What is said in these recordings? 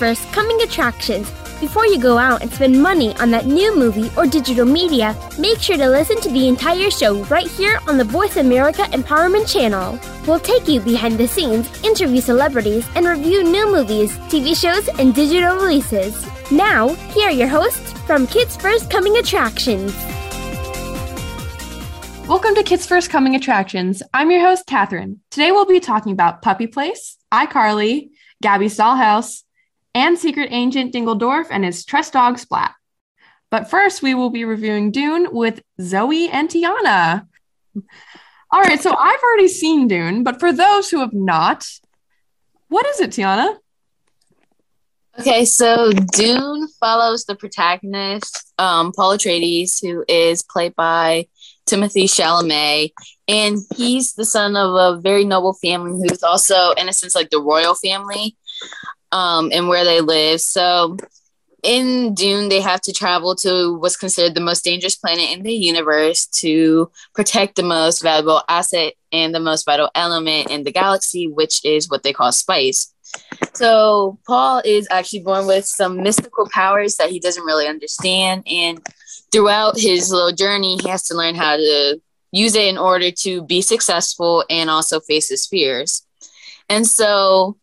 First Coming Attractions. Before you go out and spend money on that new movie or digital media, make sure to listen to the entire show right here on the Voice America Empowerment Channel. We'll take you behind the scenes, interview celebrities, and review new movies, TV shows, and digital releases. Now, here are your hosts from Kids First Coming Attractions. Welcome to Kids First Coming Attractions. I'm your host, Catherine. Today we'll be talking about Puppy Place, iCarly, Gabby's Dollhouse, and Secret Agent Dingledorf and his trust dog Splat. But first, we will be reviewing Dune with Zoe and Tiana. All right, so I've already seen Dune, but for those who have not, what is it, Tiana? Okay, so Dune follows the protagonist, um, Paul Atreides, who is played by Timothy Chalamet, and he's the son of a very noble family who's also, in a sense, like the royal family um, and where they live. So in Dune, they have to travel to what's considered the most dangerous planet in the universe to protect the most valuable asset and the most vital element in the galaxy, which is what they call spice. So Paul is actually born with some mystical powers that he doesn't really understand, and throughout his little journey, he has to learn how to use it in order to be successful and also face his fears. And so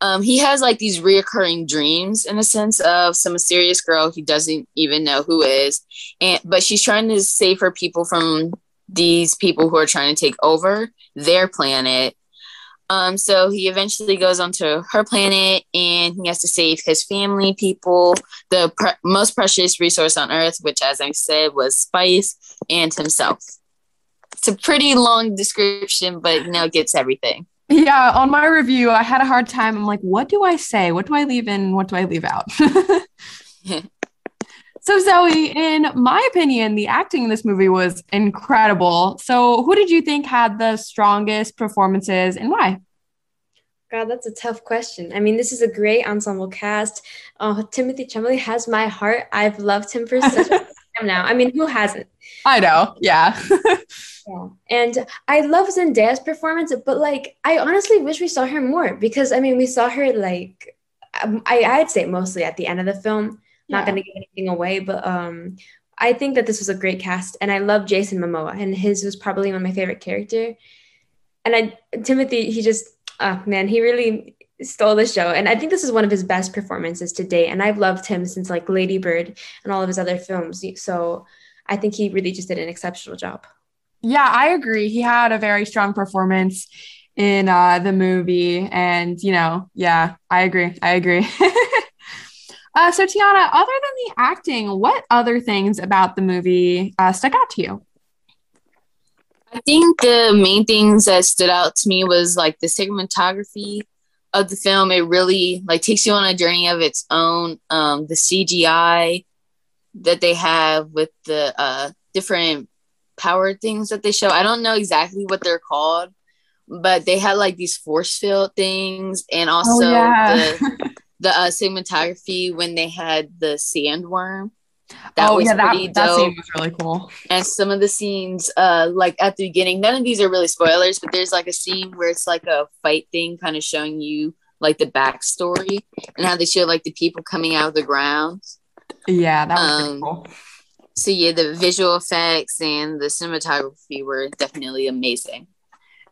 um, he has like these reoccurring dreams in a sense of some mysterious girl he doesn't even know who is, and but she's trying to save her people from these people who are trying to take over their planet. Um, so he eventually goes onto her planet and he has to save his family, people, the most precious resource on Earth, which, as I said, was spice, and himself. It's a pretty long description, but you know, it gets everything. Yeah, on my review, I had a hard time. I'm like, what do I say? What do I leave in? What do I leave out? so, Zoe, in my opinion, the acting in this movie was incredible. So, who did you think had the strongest performances and why? God, that's a tough question. I mean, this is a great ensemble cast. Uh, Timothée Chalamet has my heart. I've loved him for such a time now. I mean, who hasn't? I know. Yeah. Yeah. And I love Zendaya's performance, but like I honestly wish we saw her more because I mean we saw her like um, I I'd say mostly at the end of the film. Not gonna give anything away, but um I think that this was a great cast and I love Jason Momoa and his was probably one of my favorite character. And I Timothy, he just oh man, he really stole the show. And I think this is one of his best performances to date. And I've loved him since like Lady Bird and all of his other films. So I think he really just did an exceptional job. Yeah, I agree. He had a very strong performance in uh, the movie. And, you know, yeah, I agree. I agree. uh, so, Tiana, other than the acting, what other things about the movie uh, stuck out to you? I think the main things that stood out to me was like the cinematography of the film. It really like takes you on a journey of its own. Um, the CGI that they have with the uh, different power things that they show. I don't know exactly what they're called, but they had like these force field things and also oh, yeah. the the uh, cinematography when they had the sandworm. That oh yeah, that, that scene was really cool. And some of the scenes, uh, like at the beginning, none of these are really spoilers, but there's like a scene where it's like a fight thing, kind of showing you like the backstory and how they show like the people coming out of the ground. Yeah, that was um, cool so yeah, the visual effects and the cinematography were definitely amazing.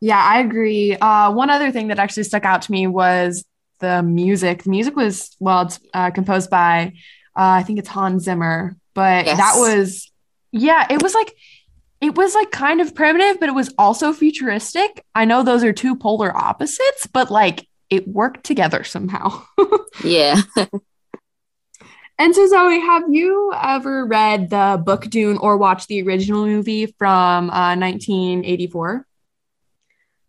Yeah, I agree. Uh, one other thing that actually stuck out to me was the music. The music was well, it's uh, composed by uh, I think it's Hans Zimmer, but yes. that was yeah, it was like it was like kind of primitive, but it was also futuristic. I know those are two polar opposites, but like it worked together somehow. yeah. And so, Zoe, have you ever read the book Dune or watched the original movie from uh, 1984?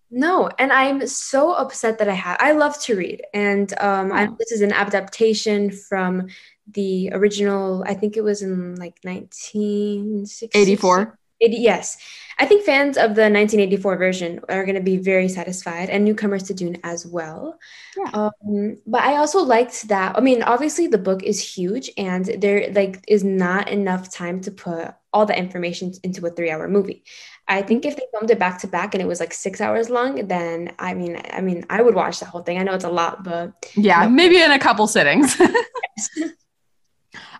No, and I'm so upset that I have. I love to read, and um, I, this is an adaptation from the original. I think it was in like 1984. 80, yes. I think fans of the 1984 version are going to be very satisfied and newcomers to Dune as well. Yeah. Um, but I also liked that. I mean, obviously the book is huge and there like is not enough time to put all the information into a three hour movie. I think if they filmed it back to back and it was like six hours long, then I mean, I mean, I would watch the whole thing. I know it's a lot, but Yeah, maybe in a couple sittings.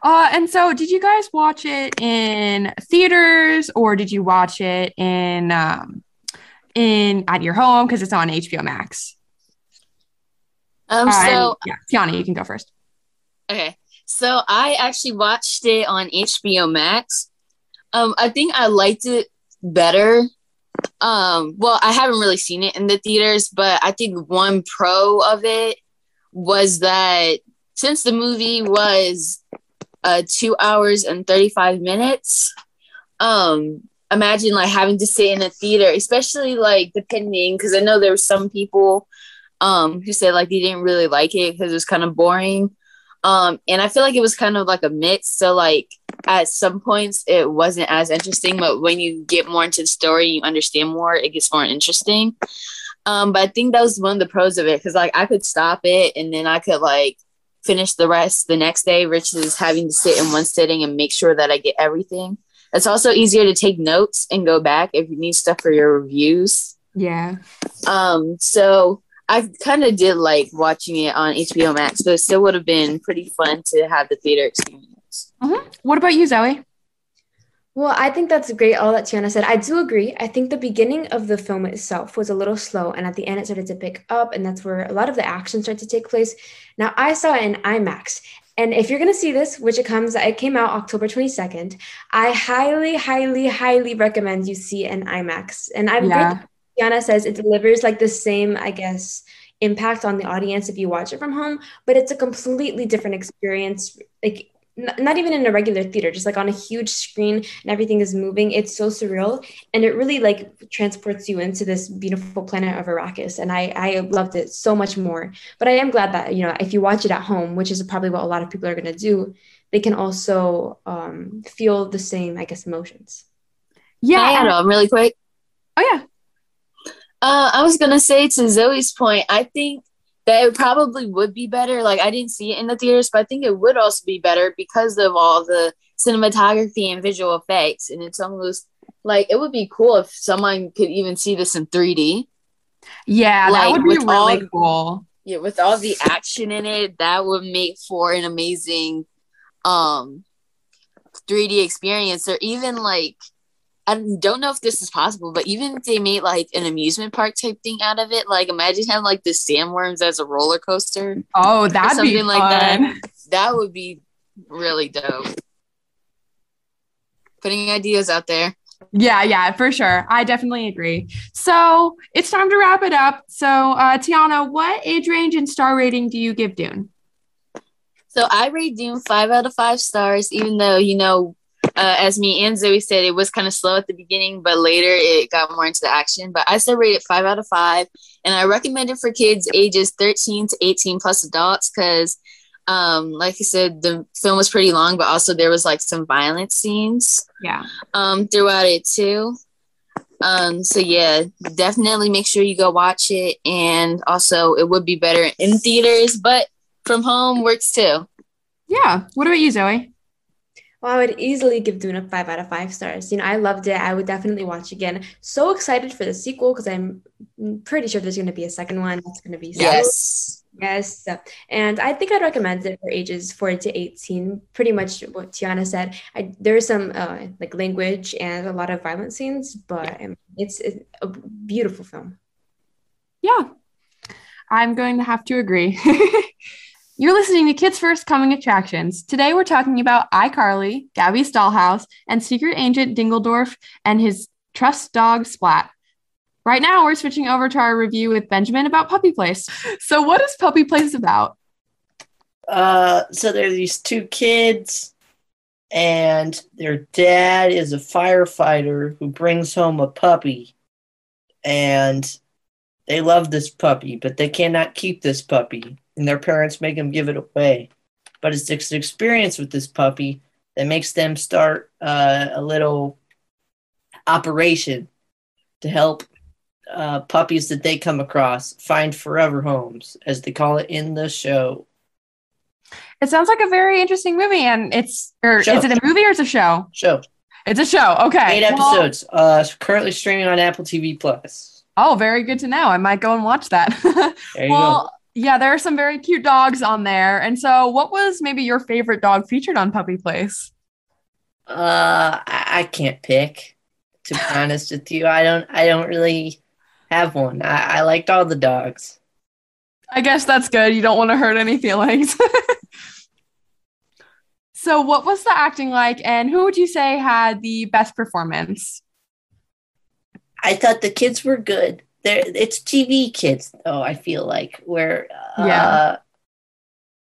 uh, and so, did you guys watch it in theaters or did you watch it in um, in at your home because it's on HBO Max? Um, Uh, so and- yeah, Tiana, you can go first. Okay. So I actually watched it on HBO Max. Um, I think I liked it better. Um, well, I haven't really seen it in the theaters, but I think one pro of it was that since the movie was uh two hours and 35 minutes, um, imagine like having to sit in a theater, especially like depending because I know there were some people um who said like they didn't really like it because it was kind of boring. Um, and I feel like it was kind of like a mix. So like at some points it wasn't as interesting, but when you get more into the story, you understand more, it gets more interesting. Um, but I think that was one of the pros of it because like I could stop it and then I could like finish the rest the next day versus having to sit in one sitting and make sure that I get everything. It's also easier to take notes and go back if you need stuff for your reviews. Yeah. Um, so I kind of did like watching it on HBO Max, but it still would have been pretty fun to have the theater experience. What about you, Zoe? Well, I think that's great, all that Tiana said. I do agree. I think the beginning of the film itself was a little slow, and at the end, it started to pick up, and that's where a lot of the action started to take place. Now, I saw it in IMAX, and if you're going to see this, which it comes, it came out October 22nd, I highly, highly, highly recommend you see it in IMAX. And I'm Yeah. Tiana says it delivers like the same, I guess, impact on the audience if you watch it from home, but it's a completely different experience. Like not even in a regular theater, just like on a huge screen and everything is moving. It's so surreal, and it really like transports you into this beautiful planet of Arrakis. And I I loved it so much more. But I am glad that you know if you watch it at home, which is probably what a lot of people are going to do, they can also um, feel the same, I guess, emotions. Yeah. I add and- on really quick? oh yeah. Uh, I was gonna say to Zoe's point, I think that it probably would be better. Like I didn't see it in the theaters, but I think it would also be better because of all the cinematography and visual effects. And it's almost like it would be cool if someone could even see this in 3D. Yeah, that would be with all- really cool. Yeah, with all the action in it, that would make for an amazing um 3D experience. Or even like I don't know if this is possible, but even if they made like an amusement park type thing out of it, like imagine having like the sandworms as a roller coaster. Oh, that'd be something like that. fun. That would be really dope. Putting ideas out there. Yeah, yeah, for sure. I definitely agree. So it's time to wrap it up. So, uh, Tiana, what age range and star rating do you give Dune? So I rate Dune five out of five stars, even though, you know, uh, as me and Zoe said, it was kind of slow at the beginning, but later it got more into the action. But I still rate it five out of five. And I recommend it for kids ages 13 to 18 plus adults because, um, like I said, the film was pretty long, but also there was like some violent scenes Yeah. um, throughout it too. Um, so yeah, definitely make sure you go watch it. And also, it would be better in theaters, but from home works too. Yeah. What about you, Zoe? Well, I would easily give Dune a five out of five stars. You know, I loved it. I would definitely watch again. So excited for the sequel because I'm pretty sure there's going to be a second one. That's going to be so Yes. Yes. And I think I'd recommend it for ages 4 to 18. Pretty much what Tiana said. I, there's some uh, like language and a lot of violent scenes, but um, it's, it's a beautiful film. Yeah. I'm going to have to agree. You're listening to Kids First Coming Attractions. Today we're talking about iCarly, Gabby's Dollhouse, and Secret Agent Dingledorf and his trust dog Splat. Right now we're switching over to our review with Benjamin about Puppy Place. So what is Puppy Place about? Uh, so there are these two kids, and their dad is a firefighter who brings home a puppy, and they love this puppy, but they cannot keep this puppy, and their parents make them give it away. But it's this experience with this puppy that makes them start uh, a little operation to help uh, puppies that they come across find forever homes, as they call it in the show. It sounds like a very interesting movie and it's or Show. is it a movie or is it a show? Show. It's a show. Okay. Eight Well- episodes. Uh, currently streaming on Apple TV Plus. oh, very good to know. I might go and watch that. There you well, yeah, there are some very cute dogs on there. And so, what was maybe your favorite dog featured on Puppy Place? Uh, I, can't pick. To be honest with you, I don't. I don't really have one. I, I liked all the dogs. I guess that's good. You don't want to hurt any feelings. so, what was the acting like, and who would you say had the best performance? I thought the kids were good. They're, it's TV kids, though, I feel like, where, uh, Yeah.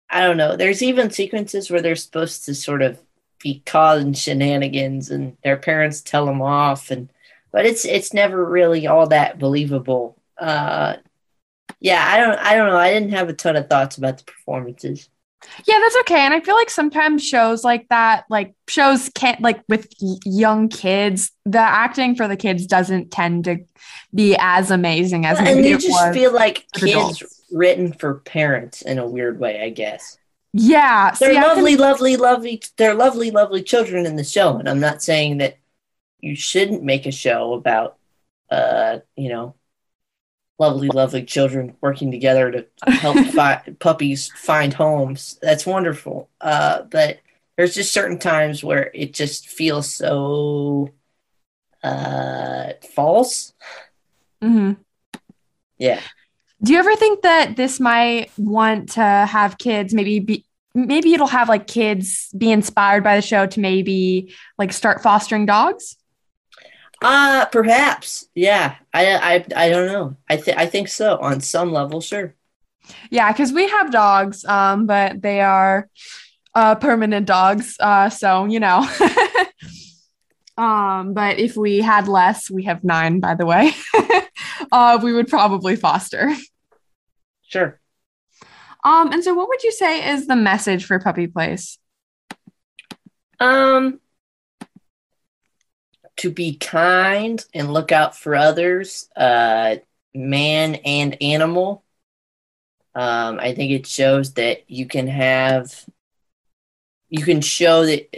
I don't know. There's even sequences where they're supposed to sort of be causing shenanigans and their parents tell them off. and But it's it's never really all that believable. Uh, yeah, I don't I don't know. I didn't have a ton of thoughts about the performances. Yeah, that's okay. And I feel like sometimes shows like that, like shows can't like with young kids, the acting for the kids doesn't tend to be as amazing as and you just feel like kids adults. written for parents in a weird way, I guess. yeah, they're see, lovely, lovely, lovely. They're lovely, lovely children in the show, and I'm not saying that you shouldn't make a show about, uh, you know, lovely, lovely children working together to help fi- puppies find homes. That's wonderful. Uh, but there's just certain times where it just feels so uh, false. Mhm. Yeah. Do you ever think that this might want to have kids maybe be maybe it'll have like kids be inspired by the show to maybe like start fostering dogs? Uh perhaps. Yeah. I I I don't know. I think I think so on some level, sure. Yeah, because we have dogs, um, but they are uh, permanent dogs. Uh, so you know. um, but if we had less, we have nine, by the way. uh, we would probably foster. Sure. Um, and so, what would you say is the message for Puppy Place? Um, to be kind and look out for others, uh, man and animal. Um, I think it shows that you can have, you can show that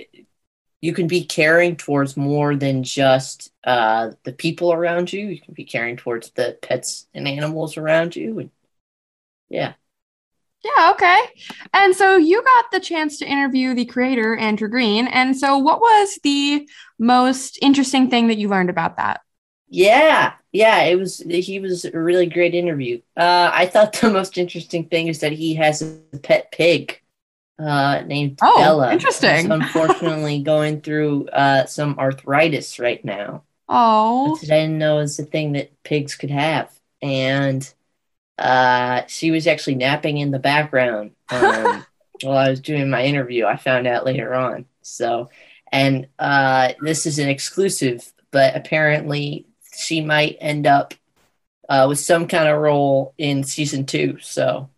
you can be caring towards more than just uh, the people around you. You can be caring towards the pets and animals around you. And yeah. Yeah, okay. And so you got the chance to interview the creator, Andrew Green. And so, what was the most interesting thing that you learned about that? Yeah, yeah, it was. He was a really great interview. Uh, I thought the most interesting thing is that he has a pet pig uh, named Oh, Bella. interesting. Unfortunately, going through uh, some arthritis right now, Oh, which I didn't know is a thing that pigs could have. And uh, she was actually napping in the background um, while I was doing my interview. I found out later on. So, and uh, this is an exclusive, but apparently she might end up uh, with some kind of role in season two. So,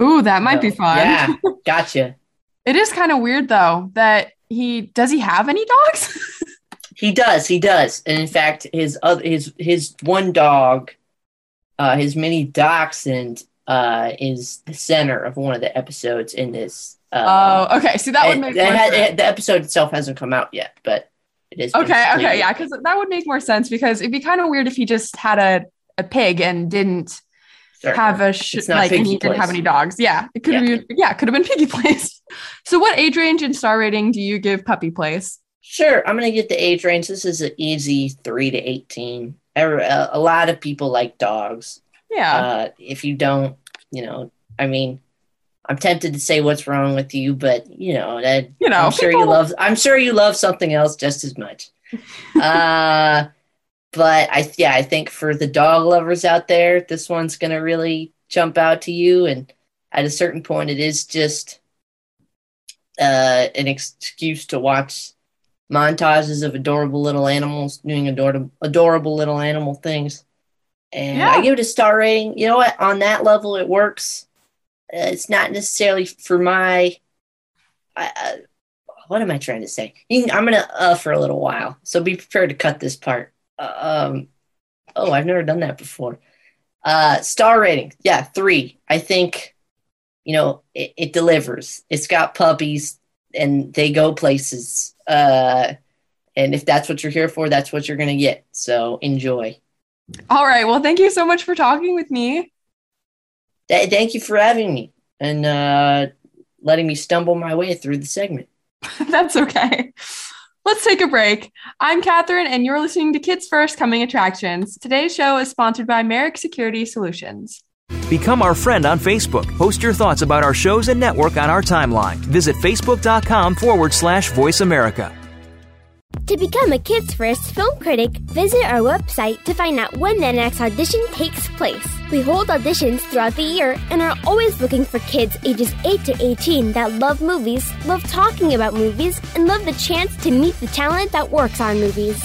ooh, that might be fun. Yeah, gotcha. It is kind of weird though that he does he have any dogs? He does. He does. And in fact, his other his his one dog, uh, his mini dachshund, uh, is the center of one of the episodes in this. Uh, Oh, okay. See, that would make had- the episode itself hasn't come out yet, but it is. Okay, okay, yeah, because that would make more sense because it'd be kind of weird if he just had a, a pig and didn't Sure. have a sh- like and he didn't have any dogs. Yeah, it could have Yeah. been yeah, could have been Piggy Place. So, what age range and star rating do you give Puppy Place? Sure, I'm gonna get the age range. This is an easy three to eighteen. A a lot of people like dogs. Yeah, Uh, if you don't, you know, I mean, I'm tempted to say what's wrong with you, but you know that you know, I'm sure you love. I'm sure you love something else just as much. uh, but I yeah, I think for the dog lovers out there, this one's gonna really jump out to you. And at a certain point, it is just uh, an excuse to watch montages of adorable little animals doing adorable, adorable little animal things. And Yeah. I give it a star rating. You know what? On that level, it works. Uh, it's not necessarily for my. I, I, what am I trying to say? You can- I'm gonna uh for a little while, so be prepared to cut this part. Uh, um, oh, I've never done that before. Uh, star rating, yeah, three. I think, you know, it, it delivers. It's got puppies, and they go places. Uh, And if that's what you're here for, that's what you're going to get. So enjoy. All right. Well, thank you so much for talking with me. Th- thank you for having me and uh, letting me stumble my way through the segment. That's okay. Let's take a break. I'm Catherine, and you're listening to Kids First Coming Attractions. Today's show is sponsored by Merrick Security Solutions. Become our friend on Facebook. Post your thoughts about our shows and network on our timeline. Visit facebook.com forward slash voice America. To become a Kids First film critic, visit our website to find out when the next audition takes place. We hold auditions throughout the year and are always looking for kids ages 8 to 18 that love movies, love talking about movies, and love the chance to meet the talent that works on movies.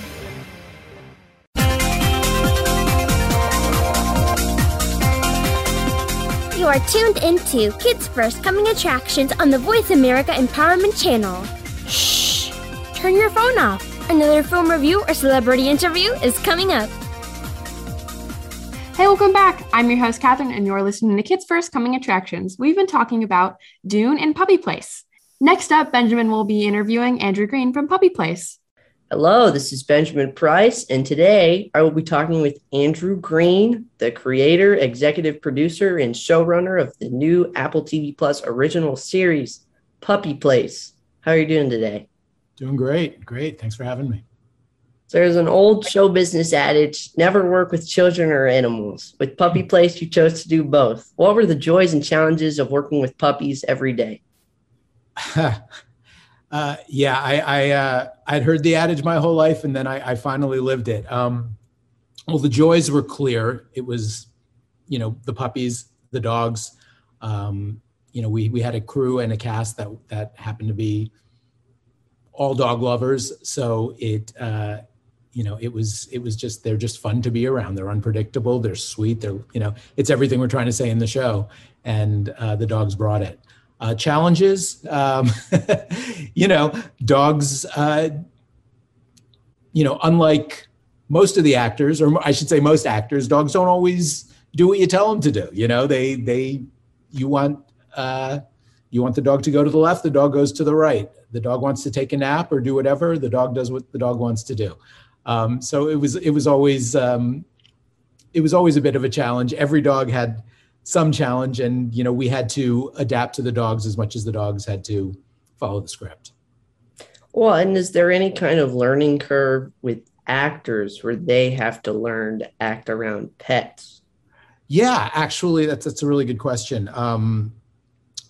You are tuned into Kids First Coming Attractions on the Voice America Empowerment Channel. Shh! Turn your phone off. Another film review or celebrity interview is coming up. Hey, welcome back. I'm your host, Catherine, and you're listening to Kids First Coming Attractions. We've been talking about Dune and Puppy Place. Next up, Benjamin will be interviewing Andrew Green from Puppy Place. Hello, this is Benjamin Price, and today I will be talking with Andrew Green, the creator, executive producer, and showrunner of the new Apple TV Plus original series, Puppy Place. How are you doing today? Doing great. Great. Thanks for having me. There's an old show business adage never work with children or animals. With Puppy Place, you chose to do both. What were the joys and challenges of working with puppies every day? Uh, yeah, I, I uh, I'd heard the adage my whole life, and then I, I finally lived it. Um, well, the joys were clear. It was, you know, the puppies, the dogs. Um, you know, we we had a crew and a cast that that happened to be all dog lovers. So it, uh, you know, it was it was just they're just fun to be around. They're unpredictable. They're sweet. They're you know, it's everything we're trying to say in the show, and uh, the dogs brought it uh, challenges. Um, you know, dogs, uh, you know, unlike most of the actors, or I should say most actors, dogs don't always do what you tell them to do. You know, they, they, you want, uh, you want the dog to go to the left, the dog goes to the right. The dog wants to take a nap or do whatever, the dog does what the dog wants to do. Um, so it was, it was always, um, it was always a bit of a challenge. Every dog had, some challenge and you know we had to adapt to the dogs as much as the dogs had to follow the script. Well and is there any kind of learning curve with actors where they have to learn to act around pets? Yeah actually that's that's a really good question. Um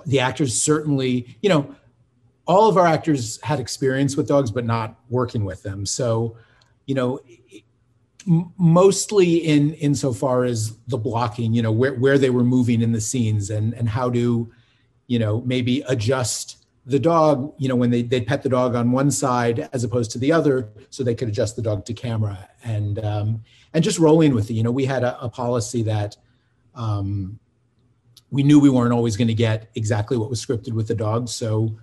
the actors certainly you know all of our actors had experience with dogs but not working with them. So you know mostly in insofar as the blocking you know where, where they were moving in the scenes and and how to you know maybe adjust the dog you know when they they pet the dog on one side as opposed to the other so they could adjust the dog to camera. And um, and just rolling with it you know we had a, a policy that um, we knew we weren't always going to get exactly what was scripted with the dog. So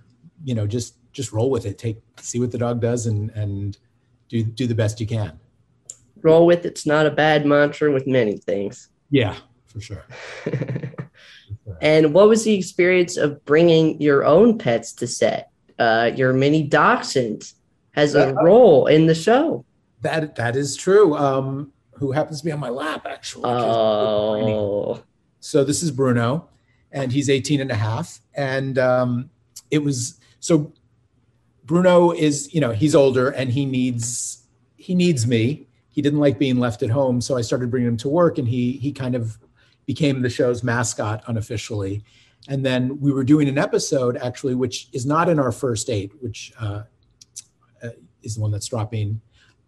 you know just just roll with it. Take see what the dog does and and do do the best you can roll with it's not a bad mantra with many things. Yeah, for sure. and what was the experience of bringing your own pets to set? Uh, your mini dachshund has a role in the show. That that is true. Um, who happens to be on my lap actually. 'cause he's so tiny. Oh, So this is Bruno, and he's 18 and a half. And um, it was so Bruno is, you know, he's older and he needs he needs me. He didn't like being left at home, so I started bringing him to work, and he he kind of became the show's mascot unofficially. And then we were doing an episode actually, which is not in our first eight, which uh, uh, is the one that's dropping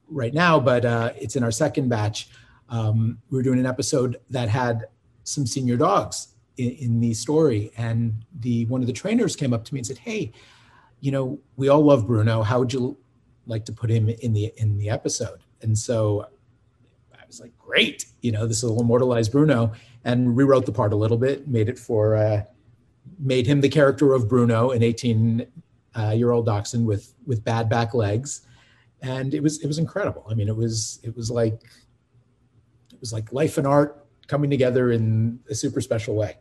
right now, but uh, it's in our second batch. Um, we were doing an episode that had some senior dogs in, in the story, and the one of the trainers came up to me and said, "Hey, you know, we all love Bruno. How would you like to put him in the in the episode?" And so I was like, "Great! You know, this will immortalize Bruno." And rewrote the part a little bit, made it for, uh, made him the character of Bruno, an 18 uh, year old dachshund with with bad back legs, and it was it was incredible. I mean, it was it was like it was like life and art coming together in a super special way.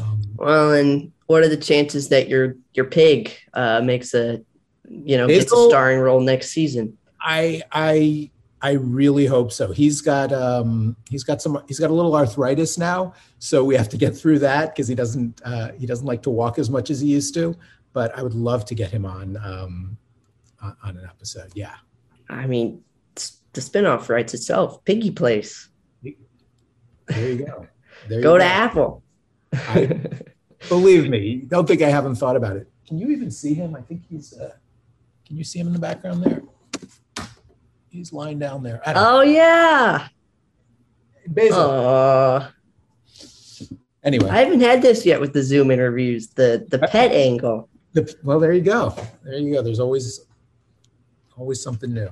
Um, well, and what are the chances that your your pig uh, makes a you know gets a starring role next season? I I I really hope so. He's got um he's got some he's got a little arthritis now, so we have to get through that because he doesn't uh, he doesn't like to walk as much as he used to. But I would love to get him on um on, an episode. Yeah. I mean, the spinoff writes itself. Piggy Place. There you go. There you Go to Apple. I- Believe me, don't think I haven't thought about it. Can you even see him? I think he's. Uh, can you see him in the background there? He's lying down there. I don't oh yeah. Basil. Oh, anyway, I haven't had this yet with the Zoom interviews. The the pet angle. the, well, there you go. There you go. There's always, always something new.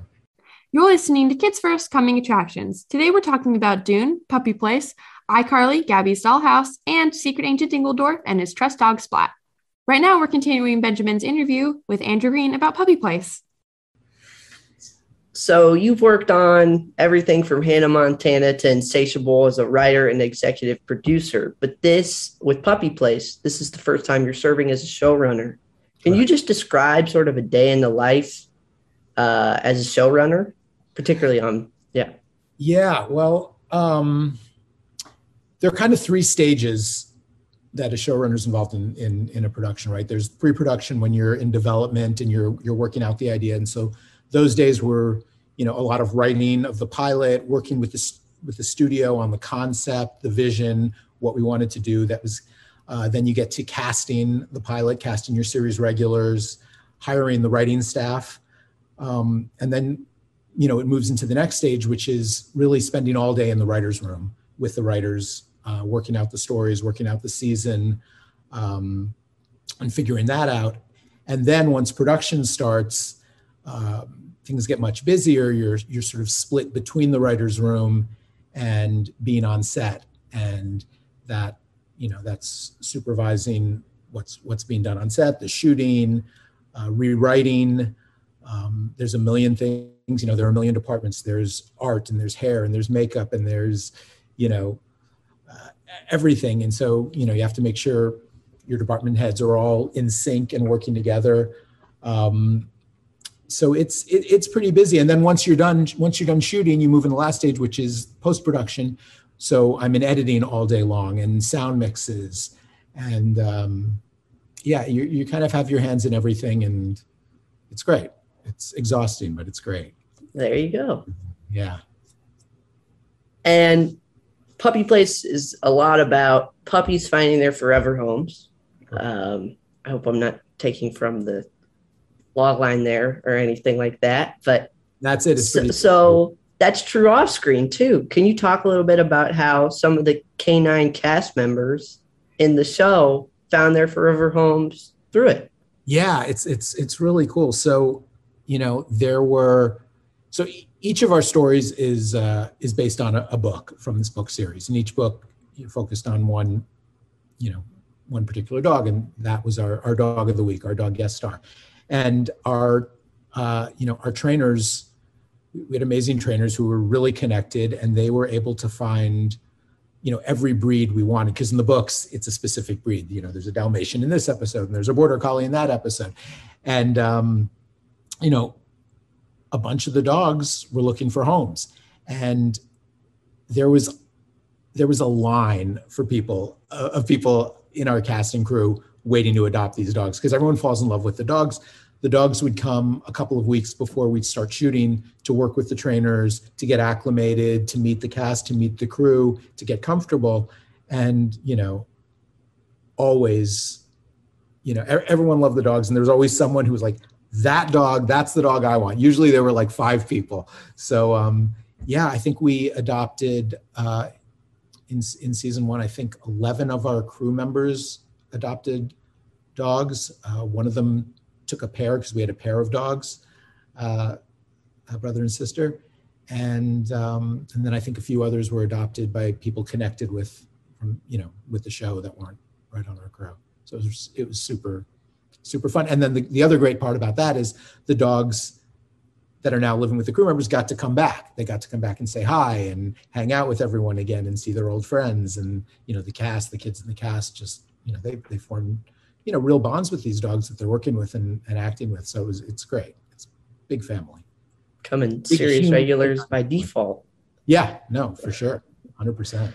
You're listening to Kids First Coming Attractions. Today we're talking about Dune, Puppy Place, iCarly, Gabby's Dollhouse, and Secret Agent Dingledorf and his trust dog Splat. Right now we're continuing Benjamin's interview with Andrew Green about Puppy Place. So you've worked on everything from Hannah Montana to Insatiable as a writer and executive producer. But this with Puppy Place, this is the first time you're serving as a showrunner. Can you just describe sort of a day in the life uh, as a showrunner, particularly on yeah. Yeah, well, um, there are kind of three stages that a showrunner is involved in, in in a production, right? There's pre-production when you're in development and you're you're working out the idea, and so those days were you know a lot of writing of the pilot, working with the with the studio on the concept, the vision, what we wanted to do. That was uh, then you get to casting the pilot, casting your series regulars, hiring the writing staff, um, and then you know, it moves into the next stage, which is really spending all day in the writer's room with the writers, uh, working out the stories, working out the season, um, and figuring that out. And then once production starts, um, things get much busier. You're you're sort of split between the writer's room and being on set, and that you know that's supervising what's what's being done on set, the shooting, uh, rewriting. Um, there's a million things you know there are a million departments there's art and there's hair and there's makeup and there's you know uh, everything and so you know you have to make sure your department heads are all in sync and working together um, so it's it, it's pretty busy. And then once you're done once you're done shooting you move in the last stage which is post-production. So i'm in editing all day long and sound mixes. And um, yeah you, you kind of have your hands in everything and it's great. It's exhausting but it's great. There you go. yeah. And Puppy Place is a lot about puppies finding their forever homes. Um, I hope I'm not taking from the log line there or anything like that, but that's it. It's so, pretty so that's true off screen too. Can you talk a little bit about how some of the canine cast members in the show found their forever homes through it? yeah it's it's it's really cool. So you know there were so each of our stories is uh is based on a, a book from this book series. And each book focused on one you know one particular dog. And that was our our dog of the week our dog guest star and our uh you know our trainers we had amazing trainers who were really connected and they were able to find you know every breed we wanted. Because in the books it's a specific breed. You know there's a dalmatian in this episode and there's a border collie in that episode. And um, you know a bunch of the dogs were looking for homes. And there was there was a line for people uh, of people in our casting crew waiting to adopt these dogs because everyone falls in love with the dogs. The dogs would come a couple of weeks before we'd start shooting to work with the trainers, to get acclimated, to meet the cast, to meet the crew, to get comfortable. And, you know, always, you know, everyone loved the dogs. And there was always someone who was like, that dog, that's the dog I want. Usually there were like five people. So, um, yeah, I think we adopted uh, in, in season one, I think 11 of our crew members adopted dogs. Uh, one of them took a pair because we had a pair of dogs, uh, a brother and sister, and um, and then I think a few others were adopted by people connected with from you know with the show that weren't right on our crew. So it was it was super super fun. And then the, the other great part about that is the dogs that are now living with the crew members got to come back. They got to come back and say hi and hang out with everyone again and see their old friends. And you know the cast, the kids in the cast, just you know they they formed you know real bonds with these dogs that they're working with and, and acting with. So it was, it's great. It's big family. Coming series regulars by default. Yeah no for sure. 100%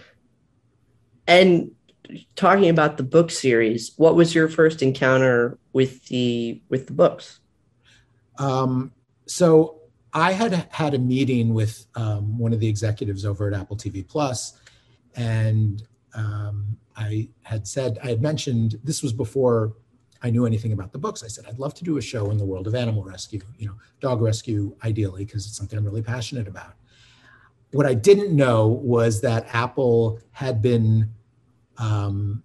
and talking about the book series what was your first encounter with the with the books? Um, so i had had a meeting with um, one of the executives over at apple tv plus and um, I had said, I had mentioned, this was before I knew anything about the books. I said, I'd love to do a show in the world of animal rescue, you know, dog rescue, ideally, because it's something I'm really passionate about. What I didn't know was that Apple had been um,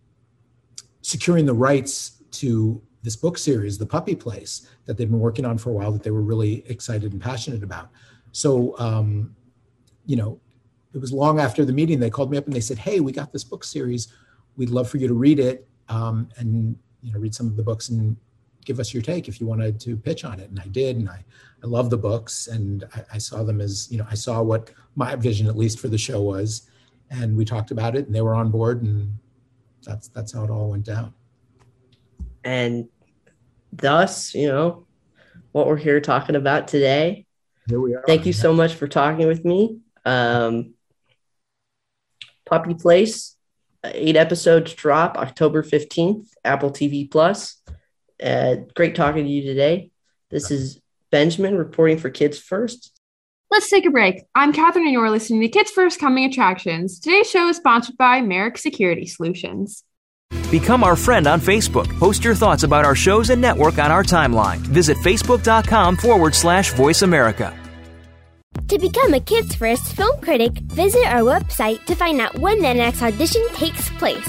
securing the rights to this book series, The Puppy Place, that they've been working on for a while, that they were really excited and passionate about. So, um, you know, it was long after the meeting, they called me up and they said, Hey, we got this book series we'd love for you to read it um, and you know read some of the books and give us your take if you wanted to pitch on it. And I did, and I, I love the books, and I, I, saw them as you know I saw what my vision at least for the show was, and we talked about it, and they were on board, and that's that's how it all went down. And thus, you know, what we're here talking about today. Here we are. Thank you so much for talking with me. Um, Puppy Place eight episodes drop October 15th, Apple TV Plus. Uh, great talking to you today. This is Benjamin reporting for Kids First. Let's take a break. I'm Catherine, and you're listening to Kids First Coming Attractions. Today's show is sponsored by Merrick Security Solutions. Become our friend on Facebook. Post your thoughts about our shows and network on our timeline. Visit facebook.com forward slash voice America. To become a Kids First film critic, visit our website to find out when the next audition takes place.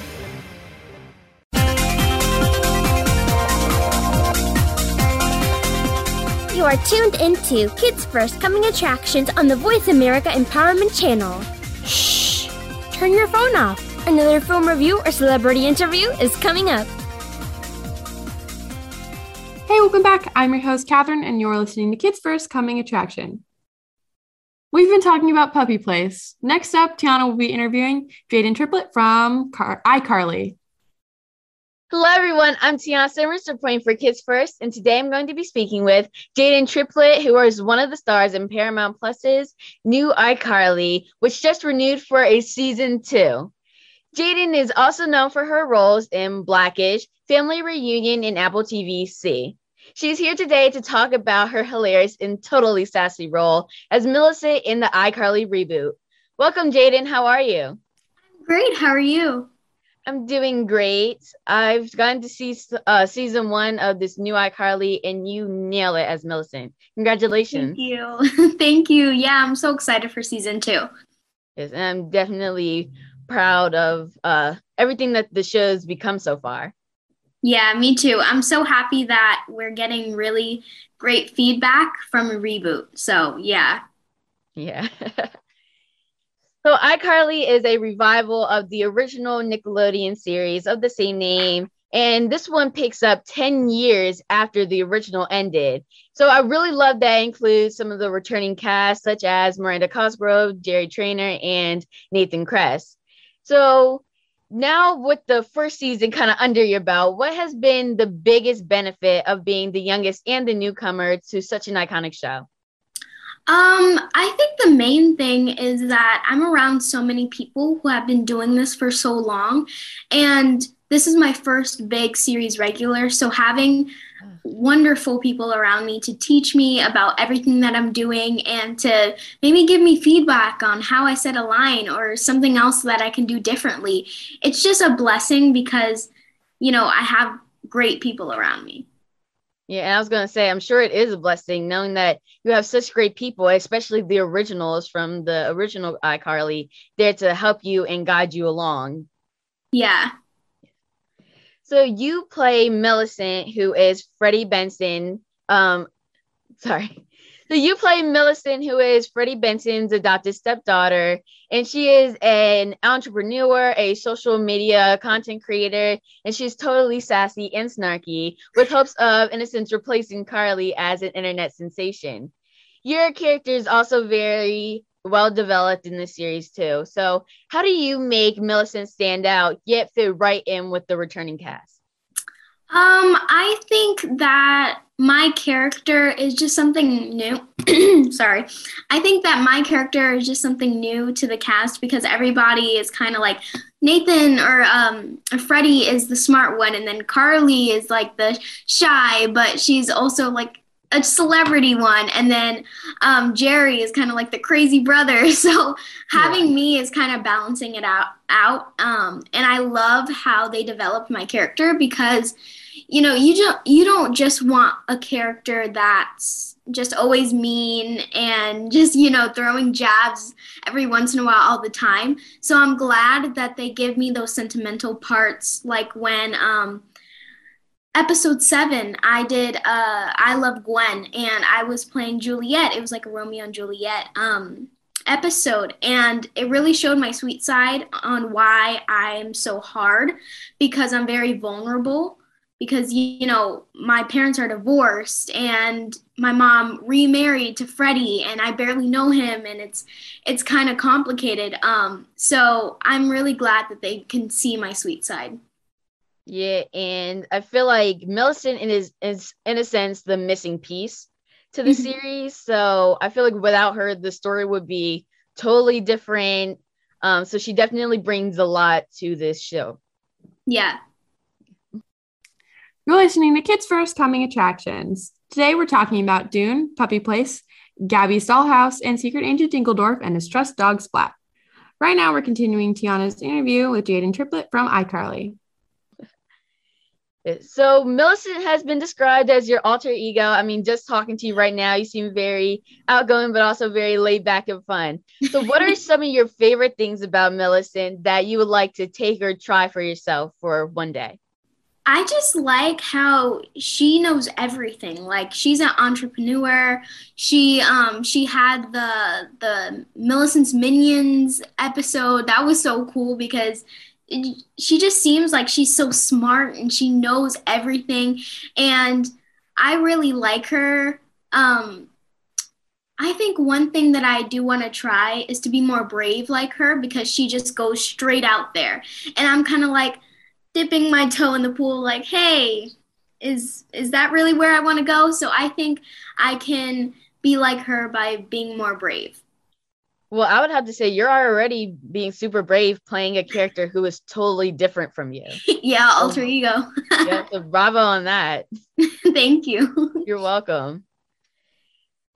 Are tuned into Kids First Coming Attractions on the Voice America Empowerment Channel. Shh! Turn your phone off. Another film review or celebrity interview is coming up. Hey, welcome back. I'm your host, Catherine, and you're listening to Kids First Coming Attraction. We've been talking about Puppy Place. Next up, Tiana will be interviewing Jaidyn Triplett from Car- iCarly. Hello, everyone. I'm Tiana Simmons, reporting for Kids First, and today I'm going to be speaking with Jaidyn Triplett, who is one of the stars in Paramount Plus's new iCarly, which just renewed for a season two. Jaidyn is also known for her roles in Blackish, Family Reunion, and Apple TV C. She's here today to talk about her hilarious and totally sassy role as Millicent in the iCarly reboot. Welcome, Jaidyn. How are you? I'm Great. How are you? I'm doing great. I've gotten to see uh, season one of this new iCarly, and you nail it as Millicent. Congratulations! Thank you, thank you. Yeah, I'm so excited for season two. Yes, and I'm definitely proud of uh, everything that the show's become so far. Yeah, me too. I'm so happy that we're getting really great feedback from a reboot. So yeah. Yeah. So iCarly is a revival of the original Nickelodeon series of the same name. And this one picks up 10 years after the original ended. So I really love that includes some of the returning cast, such as Miranda Cosgrove, Jerry Trainor, and Nathan Kress. So now with the first season kind of under your belt, what has been the biggest benefit of being the youngest and the newcomer to such an iconic show? Um, I think the main thing is that I'm around so many people who have been doing this for so long, and this is my first big series regular. So having wonderful people around me to teach me about everything that I'm doing and to maybe give me feedback on how I said a line or something else that I can do differently. It's just a blessing because, you know, I have great people around me. Yeah, and I was gonna say, I'm sure it is a blessing knowing that you have such great people, especially the originals from the original iCarly, there to help you and guide you along. Yeah. So you play Millicent, who is Freddie Benson. Um, sorry. So you play Millicent, who is Freddie Benson's adopted stepdaughter, and she is an entrepreneur, a social media content creator, and she's totally sassy and snarky, with hopes of, in a sense, replacing Carly as an internet sensation. Your character is also very well developed in the series too. So, how do you make Millicent stand out yet fit right in with the returning cast? Um, I think that my character is just something new. Sorry. I think that my character is just something new to the cast because everybody is kind of like Nathan or um, Freddie is the smart one, and then Carly is like the shy, but she's also like a celebrity one, and then um, Jerry is kind of like the crazy brother. So having yeah. me is kind of balancing it out. Out, um, and I love how they developed my character because you know you don't you don't just want a character that's just always mean and just you know throwing jabs every once in a while all the time. So i'm glad that they give me those sentimental parts like when um episode seven i did uh i love gwen and i was playing juliet. It was like a romeo and juliet um episode. And it really showed my sweet side on why i'm so hard because i'm very vulnerable because you know my parents are divorced and my mom remarried to Freddie and I barely know him and it's it's kind of complicated. Um so I'm really glad that they can see my sweet side. Yeah and I feel like Millicent is is in a sense the missing piece to the mm-hmm. series. So I feel like without her the story would be totally different. Um so she definitely brings a lot to this show. Yeah you're listening to Kids First Coming Attractions. Today we're talking about Dune, Puppy Place, Gabby's Dollhouse, and Secret Agent Dingledorf and his trust dog Splat. Right now we're continuing Tiana's interview with Jaidyn Triplett from iCarly. So Millicent has been described as your alter ego. I mean, just talking to you right now, you seem very outgoing, but also very laid back and fun. So, what are some of your favorite things about Millicent that you would like to take or try for yourself for one day? I just like how she knows everything. Like she's an entrepreneur. She um she had the the Millicent's Minions episode. That was so cool because it, she just seems like she's so smart and she knows everything and I really like her. Um I think one thing that I do want to try is to be more brave like her because she just goes straight out there. And I'm kind of like dipping my toe in the pool like, hey, is is that really where I want to go? So I think I can be like her by being more brave. Well, I would have to say you're already being super brave playing a character who is totally different from you. yeah, alter oh. ego. yeah, so bravo on that. Thank you. You're welcome.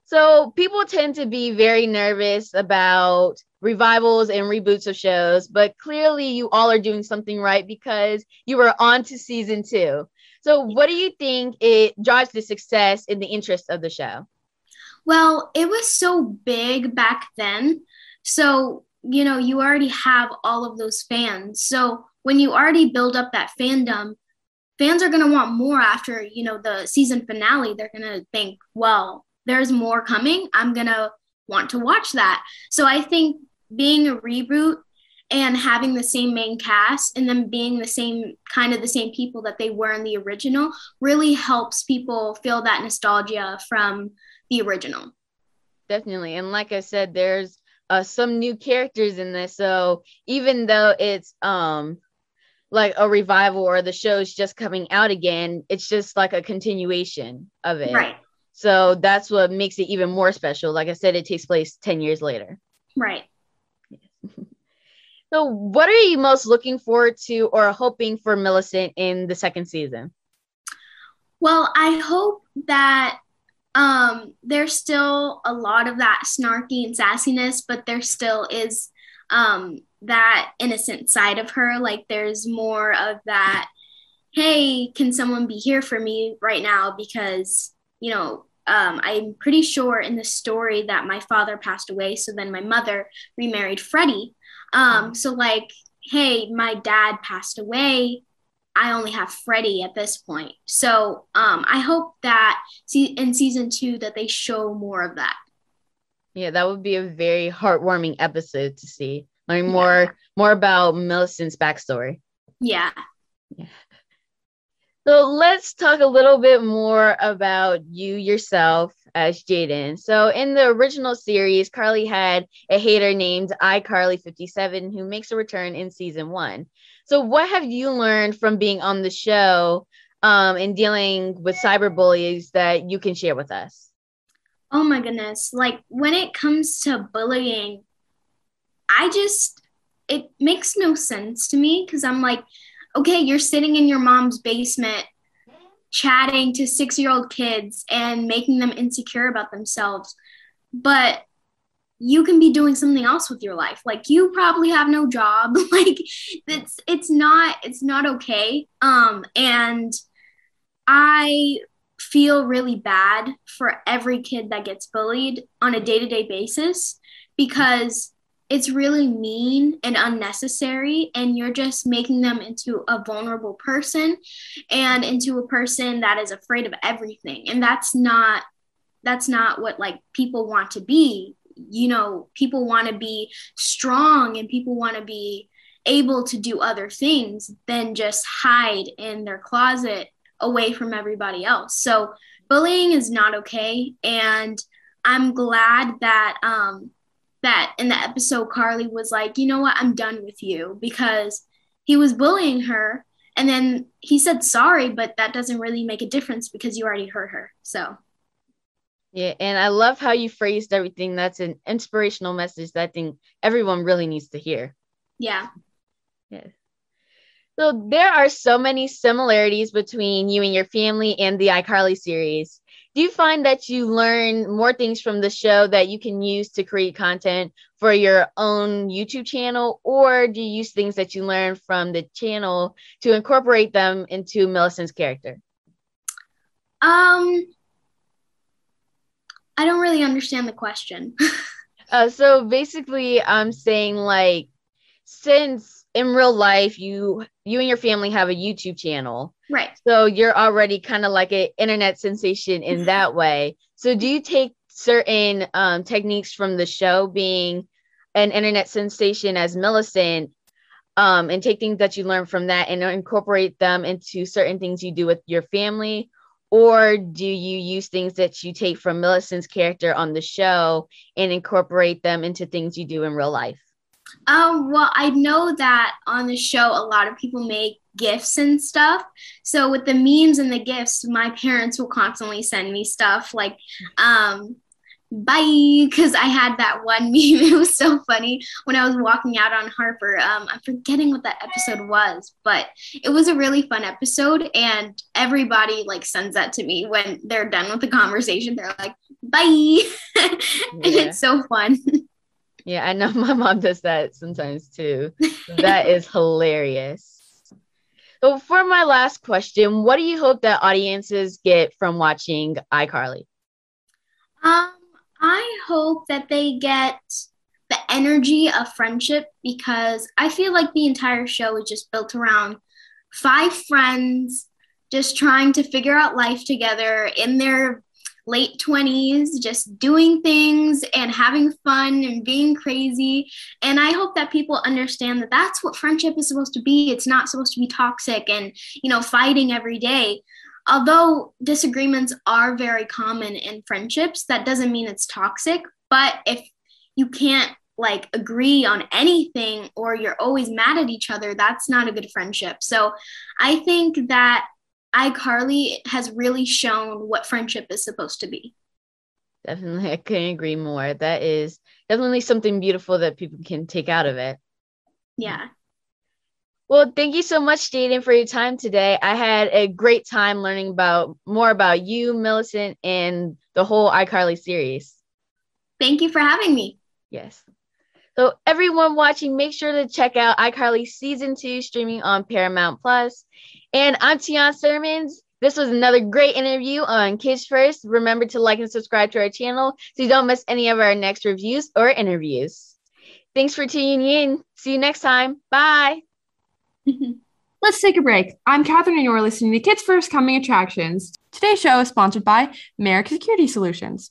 So people tend to be very nervous about revivals and reboots of shows, but clearly you all are doing something right because you were on to season two. So what do you think it drives the success in the interest of the show? Well, it was so big back then. So, you know, you already have all of those fans. So when you already build up that fandom, fans are going to want more after, you know, the season finale. They're going to think, well, there's more coming. I'm going to want to watch that. So I think being a reboot and having the same main cast and then being the same kind of the same people that they were in the original really helps people feel that nostalgia from the original. Definitely. And like I said, there's uh, some new characters in this. So even though it's um like a revival or the show's just coming out again, it's just like a continuation of it. Right. So that's what makes it even more special. Like I said, it takes place 10 years later. Right. so, what are you most looking forward to or hoping for Millicent in the second season? Well, I hope that um, there's still a lot of that snarky and sassiness, but there still is um, that innocent side of her. Like, there's more of that, hey, can someone be here for me right now? Because you know, um, I'm pretty sure in the story that my father passed away. So then my mother remarried Freddie. Um, so, like, hey, my dad passed away. I only have Freddie at this point. So um, I hope that in season two that they show more of that. Yeah, that would be a very heartwarming episode to see. Learn more yeah. more about Millicent's backstory. Yeah. Yeah. So let's talk a little bit more about you yourself as Jaidyn. So in the original series, Carly had a hater named iCarly57 who makes a return in season one. So what have you learned from being on the show um, and dealing with cyberbullies that you can share with us? Oh my goodness. Like when it comes to bullying, I just, it makes no sense to me because I'm like, okay, you're sitting in your mom's basement chatting to six year old kids and making them insecure about themselves. But you can be doing something else with your life. Like you probably have no job. like it's it's not it's not okay. Um and I feel really bad for every kid that gets bullied on a day-to-day basis because it's really mean and unnecessary and you're just making them into a vulnerable person and into a person that is afraid of everything. And that's not that's not what like people want to be. You know people want to be strong and people want to be able to do other things than just hide in their closet away from everybody else. So bullying is not okay and i'm glad that um that in the episode Carly was like, you know what, I'm done with you because he was bullying her. And then he said sorry, but that doesn't really make a difference because you already hurt her. So, yeah. And I love how you phrased everything. That's an inspirational message that I think everyone really needs to hear. Yeah. Yeah. So there are so many similarities between you and your family and the iCarly series do you find that you learn more things from the show that you can use to create content for your own YouTube channel, or do you use things that you learn from the channel to incorporate them into Millicent's character? Um, I don't really understand the question. uh, so basically, I'm saying like, since in real life you you and your family have a YouTube channel, Right. So you're already kind of like an internet sensation in that way. So do you take certain um, techniques from the show being an internet sensation as Millicent um, and take things that you learn from that and incorporate them into certain things you do with your family? Or do you use things that you take from Millicent's character on the show and incorporate them into things you do in real life? Um, well, I know that on the show, a lot of people make gifts and stuff. So with the memes and the gifts, my parents will constantly send me stuff like, um, bye, because I had that one meme. It was so funny when I was walking out on Harper. Um, I'm forgetting what that episode was, but it was a really fun episode, and everybody like sends that to me when they're done with the conversation. They're like, bye, and Yeah. it's so fun. Yeah, I know my mom does that sometimes too. That is hilarious. So, for my last question, what do you hope that audiences get from watching iCarly? Um, I hope that they get the energy of friendship because I feel like the entire show is just built around five friends just trying to figure out life together in their late 20s, just doing things and having fun and being crazy. And I hope that people understand that that's what friendship is supposed to be. It's not supposed to be toxic and, you know, fighting every day although disagreements are very common in friendships, that doesn't mean it's toxic. But if you can't like agree on anything or you're always mad at each other, that's not a good friendship. So I think that iCarly has really shown what friendship is supposed to be. Definitely, I couldn't agree more. That is definitely something beautiful that people can take out of it. Yeah. Well, thank you so much, Jaidyn, for your time today. I had a great time learning about more about you, Millicent, and the whole iCarly series. Thank you for having me. Yes. So everyone watching, make sure to check out iCarly season two streaming on Paramount Plus. And I'm Tian Sermons. This was another great interview on Kids First. Remember to like and subscribe to our channel so you don't miss any of our next reviews or interviews. Thanks for tuning in. See you next time. Bye. Let's take a break. I'm Catherine, and you're listening to Kids First Coming Attractions. Today's show is sponsored by Merrick Security Solutions.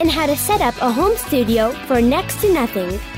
and how to set up a home studio for next to nothing.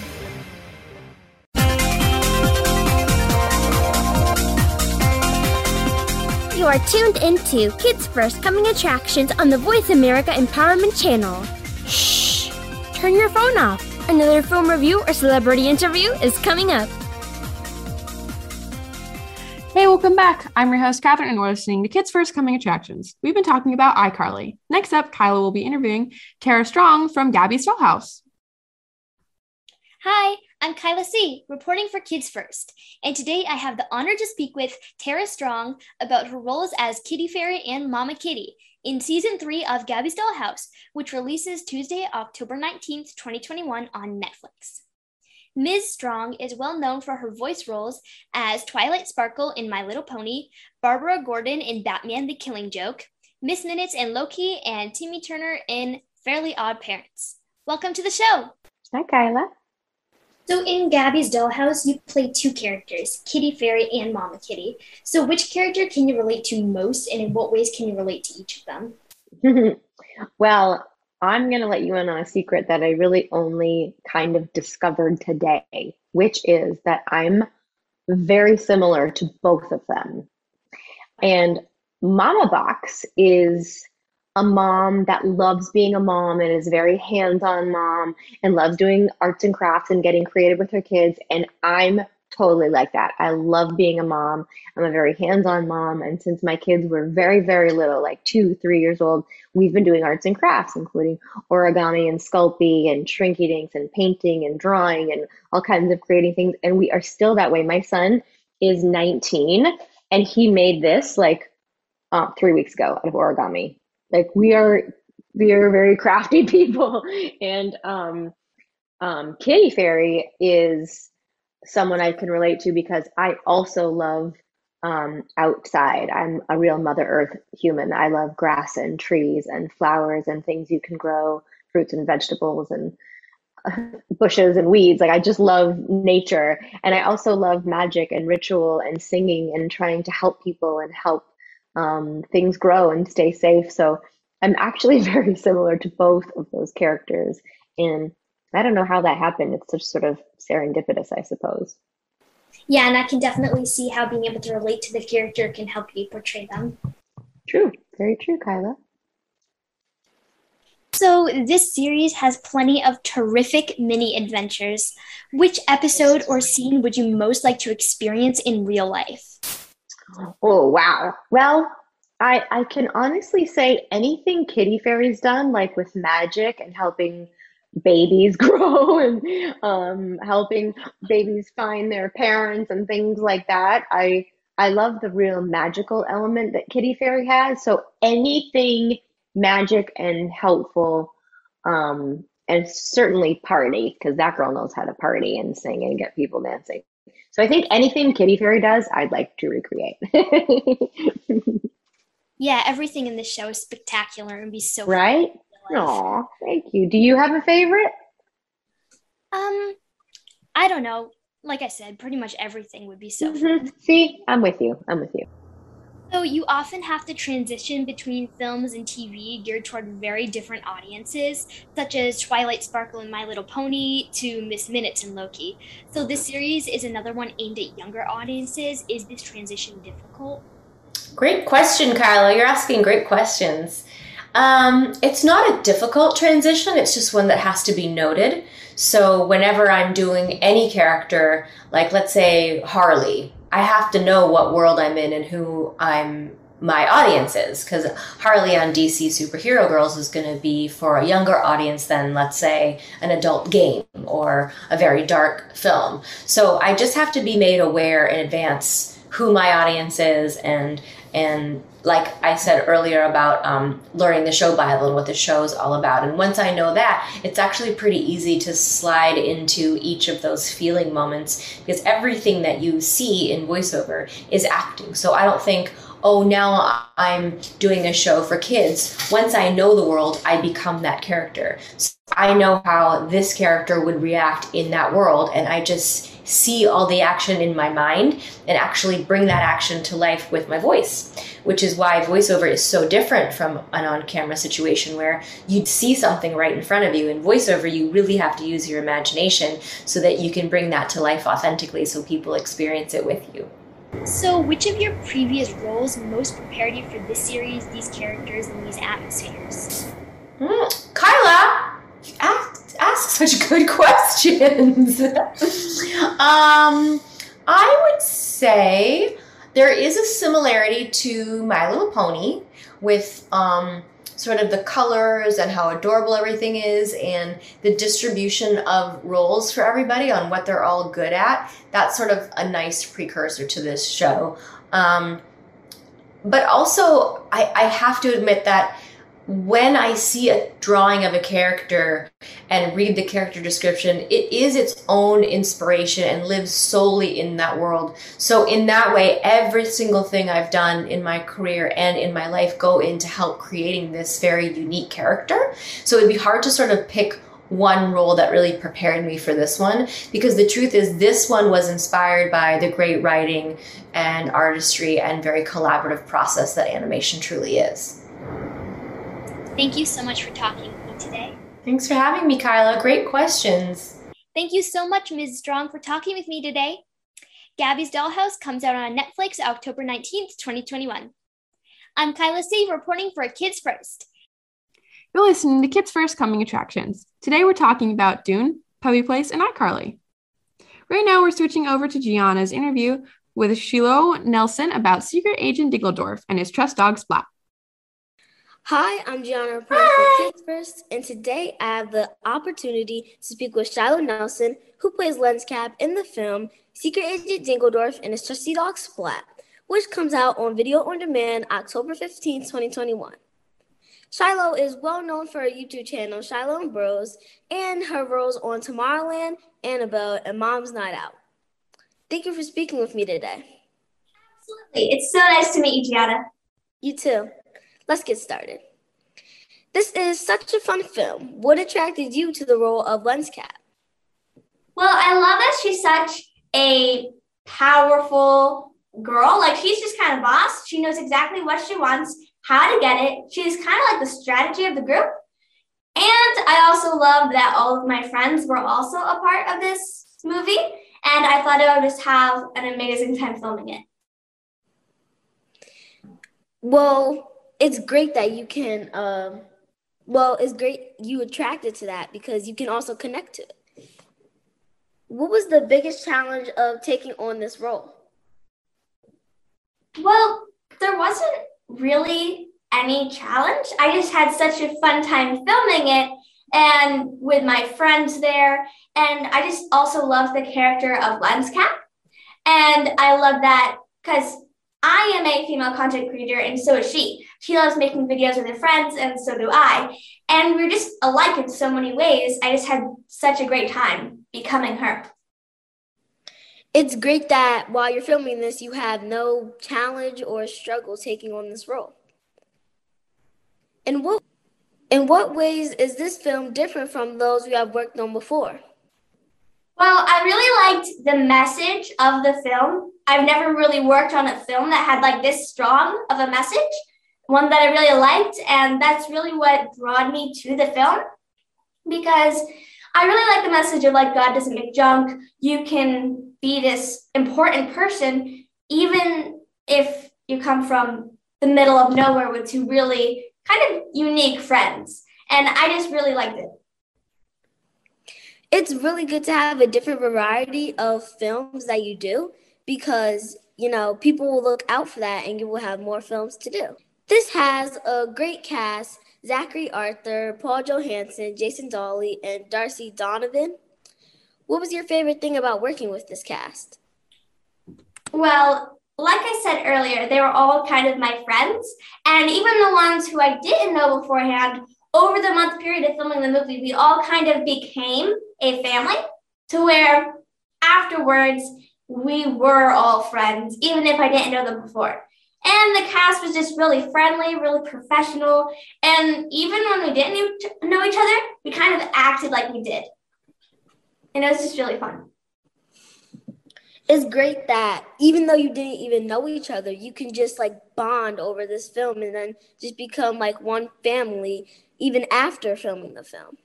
Are tuned into Kids First Coming Attractions on the Voice America Empowerment Channel. Shh! Turn your phone off. Another film review or celebrity interview is coming up. Hey, welcome back. I'm your host, Catherine, and we're listening to Kids First Coming Attractions. We've been talking about iCarly. Next up, Kyla will be interviewing Tara Strong from Gabby's Dollhouse. Hi, I'm Kyla C., reporting for Kids First, and today I have the honor to speak with Tara Strong about her roles as Kitty Fairy and Mama Kitty in season three of Gabby's Dollhouse, which releases Tuesday, October 19th, 2021 on Netflix. Ms. Strong is well known for her voice roles as Twilight Sparkle in My Little Pony, Barbara Gordon in Batman the Killing Joke, Miss Minutes in Loki, and Timmy Turner in Fairly Odd Parents. Welcome to the show. Hi, Kyla. So in Gabby's Dollhouse, you play two characters, Kitty Fairy and Mama Kitty. So which character can you relate to most, and in what ways can you relate to each of them? well, I'm going to let you in on a secret that I really only kind of discovered today, which is that I'm very similar to both of them. And Mama Box is a mom that loves being a mom and is very hands-on mom and loves doing arts and crafts and getting creative with her kids and I'm totally like that. I love being a mom. I'm a very hands-on mom and since my kids were very very little like 2 3 years old, we've been doing arts and crafts including origami and sculpting and shrinky dinks and painting and drawing and all kinds of creating things and we are still that way. My son is 19 and he made this like uh, 3 weeks ago out of origami like we are we are very crafty people. And um um kitty fairy is someone i can relate to because i also love um outside. I'm a real mother earth human. I love grass and trees and flowers and things you can grow fruits and vegetables and bushes and weeds. Like i just love nature. And i also love magic and ritual and singing and trying to help people and help um, things grow and stay safe. So I'm actually very similar to both of those characters. And I don't know how that happened. It's just sort of serendipitous, I suppose. Yeah, and I can definitely see how being able to relate to the character can help you portray them. True. Very true, Kyla. So, this series has plenty of terrific mini adventures. Which episode or scene would you most like to experience in real life? Oh, wow. Well, I, I can honestly say anything Kitty Fairy's done, like with magic and helping babies grow and um, helping babies find their parents and things like that. I I love the real magical element that Kitty Fairy has. So anything magic and helpful, um, and certainly party because that girl knows how to party and sing and get people dancing. So I think anything Kitty Fairy does, I'd like to recreate. yeah, everything in this show is spectacular and be so right. Aw, thank you. Do you have a favorite? Um, I don't know. Like I said, pretty much everything would be so mm-hmm. See, I'm with you. I'm with you. So you often have to transition between films and TV geared toward very different audiences, such as Twilight Sparkle and My Little Pony to Miss Minutes and Loki. So this series is another one aimed at younger audiences. Is this transition difficult? Great question, Kyla. You're asking great questions. Um, it's not a difficult transition, it's just one that has to be noted. So, whenever I'm doing any character, like let's say Harley, I have to know what world I'm in and who I'm my audience is because Harley on DC Superhero Girls is going to be for a younger audience than, let's say, an adult game or a very dark film. So I just have to be made aware in advance who my audience is and and like I said earlier about um, learning the show Bible and what the show is all about. And once I know that, it's actually pretty easy to slide into each of those feeling moments because everything that you see in voiceover is acting. So I don't think, oh, now I'm doing a show for kids. Once I know the world, I become that character. So I know how this character would react in that world, and I just see all the action in my mind and actually bring that action to life with my voice, which is why voiceover is so different from an on camera situation where you'd see something right in front of you. In voiceover, you really have to use your imagination so that you can bring that to life authentically so people experience it with you. So, which of your previous roles most prepared you for this series, these characters, and these atmospheres? Mm, Kyla, ask ask such good questions. um, I would say there is a similarity to My Little Pony with um, sort of the colors and how adorable everything is and the distribution of roles for everybody on what they're all good at. That's sort of a nice precursor to this show. Um, but also, I, I have to admit that when I see a drawing of a character and read the character description, it is its own inspiration and lives solely in that world. So, in that way, every single thing I've done in my career and in my life go into help creating this very unique character. So, it'd be hard to sort of pick one role that really prepared me for this one because the truth is, this one was inspired by the great writing and artistry and very collaborative process that animation truly is. Thank you so much for talking with me today? Thanks for having me, Kyla. Great questions. Thank you so much, Ms. Strong, for talking with me today. Gabby's Dollhouse comes out on Netflix October 19th, 2021. I'm Kyla C, reporting for Kids First. You're listening to Kids First Coming Attractions. Today we're talking about Dune, Puppy Place, and iCarly. Right now we're switching over to Gianna's interview with Shiloh Nelson about Secret Agent Dingledorf and his trust dog Splat. Hi, I'm Gianna Kids First, and today I have the opportunity to speak with Shiloh Nelson, who plays Lenscap in the film Secret Agent Dingledorf and his trusty dog Splat, which comes out on video on demand October 15, 2021. Shiloh is well known for her YouTube channel, Shiloh and Bros, and her roles on Tomorrowland, Annabelle, and Mom's Night Out. Thank you for speaking with me today. Absolutely. It's so nice to meet you, Gianna. You too. Let's get started. This is such a fun film. What attracted you to the role of Lenscap? Well, I love that she's such a powerful girl. Like she's just kind of boss. She knows exactly what she wants how to get it. She's kind of like the strategy of the group. And I also love that all of my friends were also a part of this movie. And I thought I would just have an amazing time filming it. Well, it's great that you can, um, well, it's great you attracted to that because you can also connect to it. What was the biggest challenge of taking on this role? Well, there wasn't really any challenge. I just had such a fun time filming it and with my friends there. And I just also love the character of Lenscap. And I love that because I am a female content creator and so is she. She loves making videos with her friends and so do I. And we're just alike in so many ways. I just had such a great time becoming her. It's great that while you're filming this, you have no challenge or struggle taking on this role. In what in what ways is this film different from those you have worked on before? Well, I really liked the message of the film. I've never really worked on a film that had like this strong of a message, one that I really liked, and that's really what brought me to the film because I really like the message of like God doesn't make junk. You can be this important person even if you come from the middle of nowhere with two really kind of unique friends. And I just really liked it. It's really good to have a different variety of films that you do because, you know, people will look out for that and you will have more films to do. This has a great cast Zachary Arthur, Paul Johansson, Jason Dolley, and Darcy Donovan. What was your favorite thing about working with this cast? Well, like I said earlier, they were all kind of my friends. And even the ones who I didn't know beforehand, over the month period of filming the movie, we all kind of became a family to where afterwards we were all friends, even if I didn't know them before. And the cast was just really friendly, really professional. And even when we didn't know each other, we kind of acted like we did. And it was just really fun it's great that even though you didn't even know each other, you can just like bond over this film and then just become like one family even after filming the film.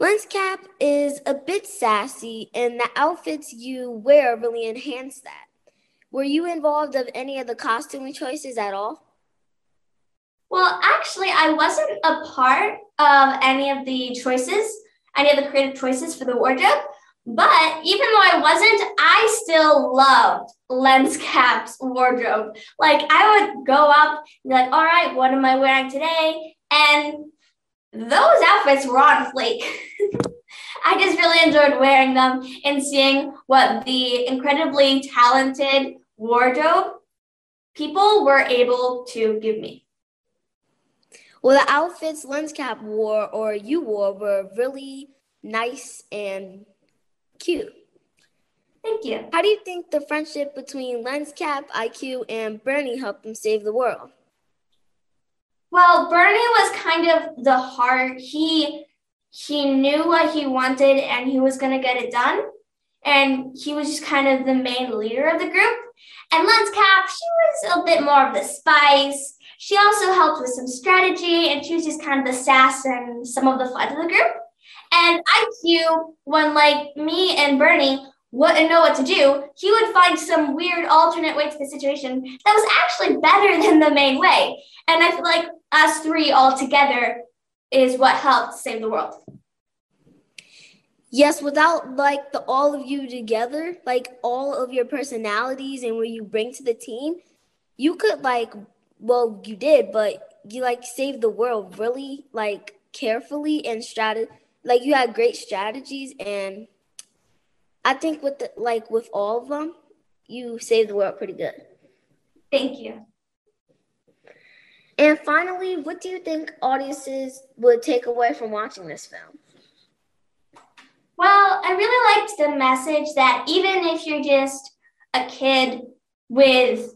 Lenscap is a bit sassy, and the outfits you wear really enhance that. Were you involved of any of the costume choices at all? Well, actually, I wasn't a part of any of the choices, any of the creative choices for the wardrobe. But even though I wasn't, I still loved Lenscap's wardrobe. Like I would go up and be like, all right, what am I wearing today? And those outfits were on flake. I just really enjoyed wearing them and seeing what the incredibly talented wardrobe people were able to give me. Well, the outfits Lenscap wore or you wore were really nice and cute. Thank you. How do you think the friendship between Lenscap, IQ, and Bernie helped them save the world? Well, Bernie was kind of the heart. He he knew what he wanted and he was going to get it done. And he was just kind of the main leader of the group. And Lenscap, she was a bit more of the spice she also helped with some strategy and she was just kind of the sass and some of the fun of the group. And IQ, when like me and Bernie wouldn't know what to do, he would find some weird alternate way to the situation that was actually better than the main way. And I feel like us three all together is what helped save the world. Yes, without like the all of you together, like all of your personalities and what you bring to the team, you could like well, you did, but you like saved the world really like carefully and strat like you had great strategies and I think with the, like with all of them, you saved the world pretty good. Thank you. And finally, what do you think audiences would take away from watching this film? Well, I really liked the message that even if you're just a kid with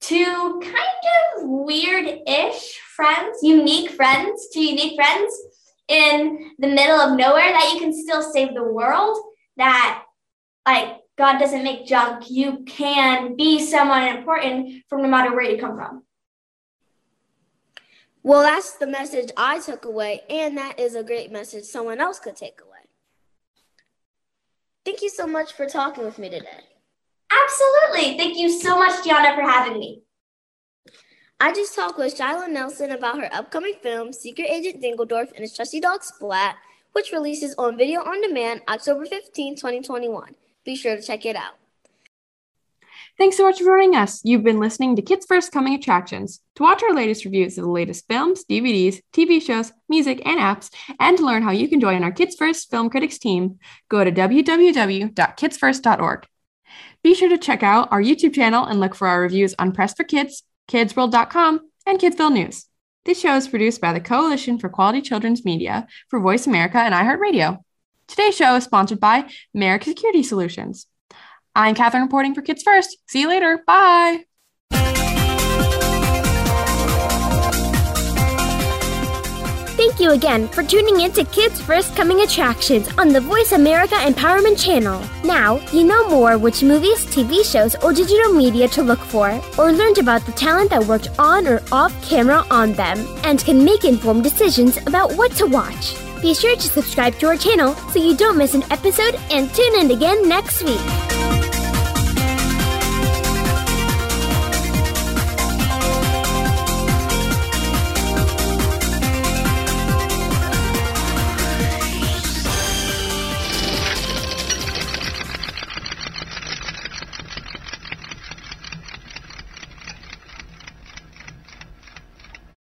two kind of weird ish friends, unique friends, two unique friends in the middle of nowhere, that you can still save the world, that like God doesn't make junk. You can be someone important from no matter where you come from. Well, that's the message I took away, and that is a great message someone else could take away. Thank you so much for talking with me today. Absolutely. Thank you so much, Gianna, for having me. I just talked with Shiloh Nelson about her upcoming film, Secret Agent Dingledorf and his trusty dog Splat, which releases on video on demand October 15, 2021. Be sure to check it out. Thanks so much for joining us. You've been listening to Kids First Coming Attractions. To watch our latest reviews of the latest films, DVDs, TV shows, music, and apps, and to learn how you can join our Kids First Film Critics team, go to www.kidsfirst.org. Be sure to check out our YouTube channel and look for our reviews on Press for Kids, kidsworld.com, and Kidsville News. This show is produced by the Coalition for Quality Children's Media for Voice America and iHeartRadio. Today's show is sponsored by Merrick Security Solutions. I'm Catherine reporting for Kids First. See you later. Bye. Thank you again for tuning in to Kids First Coming Attractions on the Voice America Empowerment Channel. Now, you know more which movies, TV shows, or digital media to look for, or learned about the talent that worked on or off camera on them, and can make informed decisions about what to watch. Be sure to subscribe to our channel so you don't miss an episode and tune in again next week.